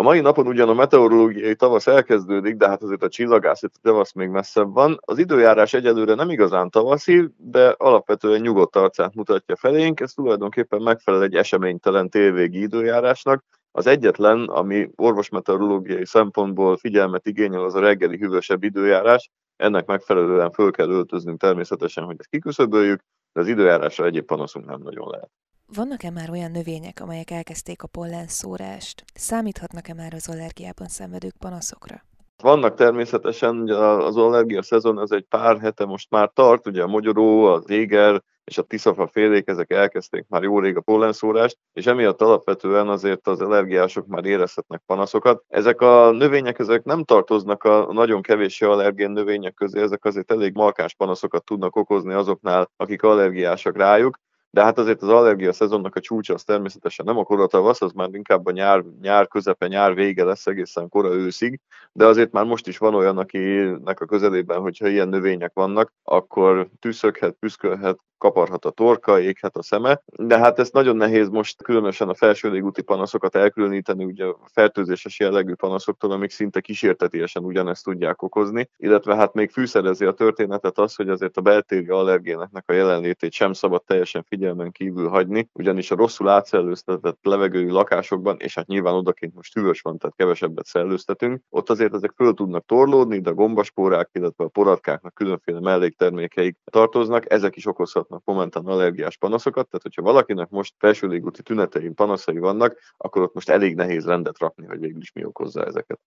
A mai napon ugyan a meteorológiai tavasz elkezdődik, de hát azért a csillagászati tavasz még messzebb van. Az időjárás egyelőre nem igazán tavaszi, de alapvetően nyugodt arcát mutatja felénk. Ez tulajdonképpen megfelel egy eseménytelen télvégi időjárásnak. Az egyetlen, ami orvosmeteorológiai szempontból figyelmet igényel, az a reggeli hűvösebb időjárás. Ennek megfelelően föl kell öltöznünk természetesen, hogy ezt kiküszöböljük, de az időjárásra egyéb panaszunk nem nagyon lehet. Vannak-e már olyan növények, amelyek elkezdték a szórást? Számíthatnak-e már az allergiában szenvedők panaszokra? Vannak természetesen, ugye az allergia szezon az egy pár hete most már tart, ugye a mogyoró, az éger és a tiszafa félék, ezek elkezdték már jó rég a pollenszórást, és emiatt alapvetően azért az allergiások már érezhetnek panaszokat. Ezek a növények, ezek nem tartoznak a nagyon kevés allergén növények közé, ezek azért elég markáns panaszokat tudnak okozni azoknál, akik allergiásak rájuk, de hát azért az allergia szezonnak a csúcsa az természetesen nem a kora tavasz, az már inkább a nyár, nyár közepe, nyár vége lesz egészen kora őszig, de azért már most is van olyan, akinek a közelében, hogyha ilyen növények vannak, akkor tűszöghet, püszkölhet, kaparhat a torka, éghet a szeme, de hát ez nagyon nehéz most különösen a felső légúti panaszokat elkülöníteni, ugye a fertőzéses jellegű panaszoktól, amik szinte kísértetiesen ugyanezt tudják okozni, illetve hát még fűszerezi a történetet az, hogy azért a beltéri allergéneknek a jelenlétét sem szabad teljesen figyelmen kívül hagyni, ugyanis a rosszul átszellőztetett levegői lakásokban, és hát nyilván odakint most hűvös van, tehát kevesebbet szellőztetünk, ott azért ezek föl tudnak torlódni, de a gombaspórák, illetve a poratkáknak különféle melléktermékeik tartoznak, ezek is okozhat okozhatnak momentán allergiás panaszokat, tehát hogyha valakinek most felső légúti tünetei, panaszai vannak, akkor ott most elég nehéz rendet rakni, hogy végül is mi okozza ezeket.